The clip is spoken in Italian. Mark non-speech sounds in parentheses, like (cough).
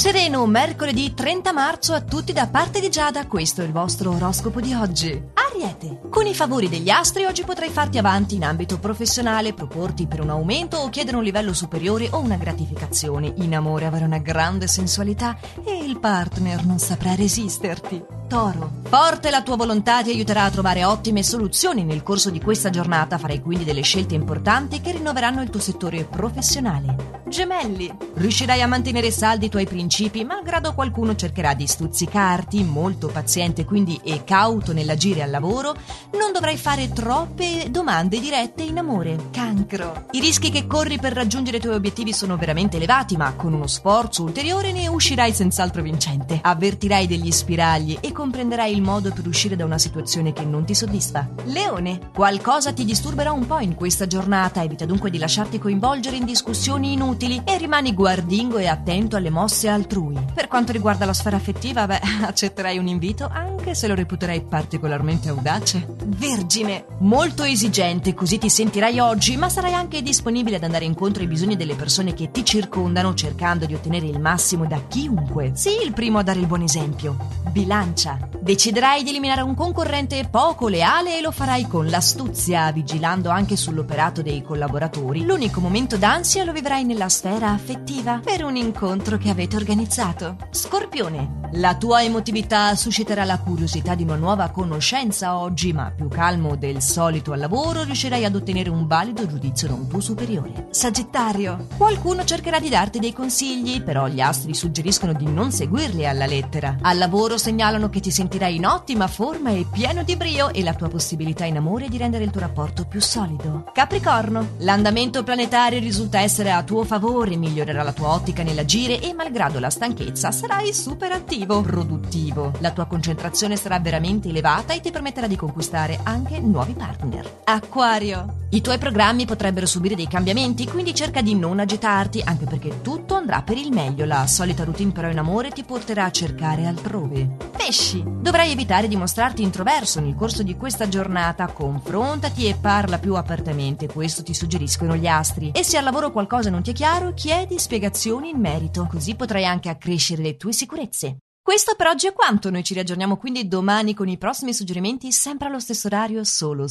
Sereno, mercoledì 30 marzo a tutti da parte di Giada, questo è il vostro oroscopo di oggi. Ariete, con i favori degli astri oggi potrai farti avanti in ambito professionale, proporti per un aumento o chiedere un livello superiore o una gratificazione. In amore avrai una grande sensualità e il partner non saprà resisterti. Toro. Forte la tua volontà ti aiuterà a trovare ottime soluzioni nel corso di questa giornata, farai quindi delle scelte importanti che rinnoveranno il tuo settore professionale. Gemelli. Riuscirai a mantenere saldi i tuoi principi, malgrado qualcuno cercherà di stuzzicarti, molto paziente quindi e cauto nell'agire al lavoro, non dovrai fare troppe domande dirette in amore. Cancro. I rischi che corri per raggiungere i tuoi obiettivi sono veramente elevati, ma con uno sforzo ulteriore ne uscirai senz'altro vincente. Avvertirai degli spiragli e comprenderai il modo per uscire da una situazione che non ti soddisfa. Leone, qualcosa ti disturberà un po' in questa giornata, evita dunque di lasciarti coinvolgere in discussioni inutili e rimani guardingo e attento alle mosse altrui. Per quanto riguarda la sfera affettiva, beh, (laughs) accetterai un invito anche se lo reputerai particolarmente audace. Vergine, molto esigente, così ti sentirai oggi, ma sarai anche disponibile ad andare incontro ai bisogni delle persone che ti circondano, cercando di ottenere il massimo da chiunque. Sii il primo a dare il buon esempio. Bilancia. Deciderai di eliminare un concorrente poco leale e lo farai con l'astuzia, vigilando anche sull'operato dei collaboratori. L'unico momento d'ansia lo vivrai nella sfera affettiva per un incontro che avete organizzato. Scorpione, la tua emotività susciterà la curiosità di una nuova conoscenza oggi, ma più calmo del solito al lavoro riuscirai ad ottenere un valido giudizio un tuo superiore. Sagittario, qualcuno cercherà di darti dei consigli, però gli astri suggeriscono di non seguirli alla lettera. Al lavoro segnalano che ti sentirai in ottima forma e pieno di brio e la tua possibilità in amore di rendere il tuo rapporto più solido. Capricorno, l'andamento planetario risulta essere a tuo favore, migliorerà la tua ottica nell'agire e malgrado la stanchezza sarai super attivo, produttivo. La tua concentrazione sarà veramente elevata e ti permetterà di conquistare anche nuovi partner. Acquario, i tuoi programmi potrebbero subire dei cambiamenti, quindi cerca di non agitarti, anche perché tutto andrà per il meglio. La solita routine però in amore ti porterà a cercare altrove. Pesci, dovrai evitare di mostrarti introverso nel corso di questa giornata. Confrontati e parla più apertamente, questo ti suggeriscono gli astri. E se al lavoro qualcosa non ti è chiaro, chiedi spiegazioni in merito, così potrai anche accrescere le tue sicurezze. Questo per oggi è quanto, noi ci riaggiorniamo quindi domani con i prossimi suggerimenti sempre allo stesso orario solo su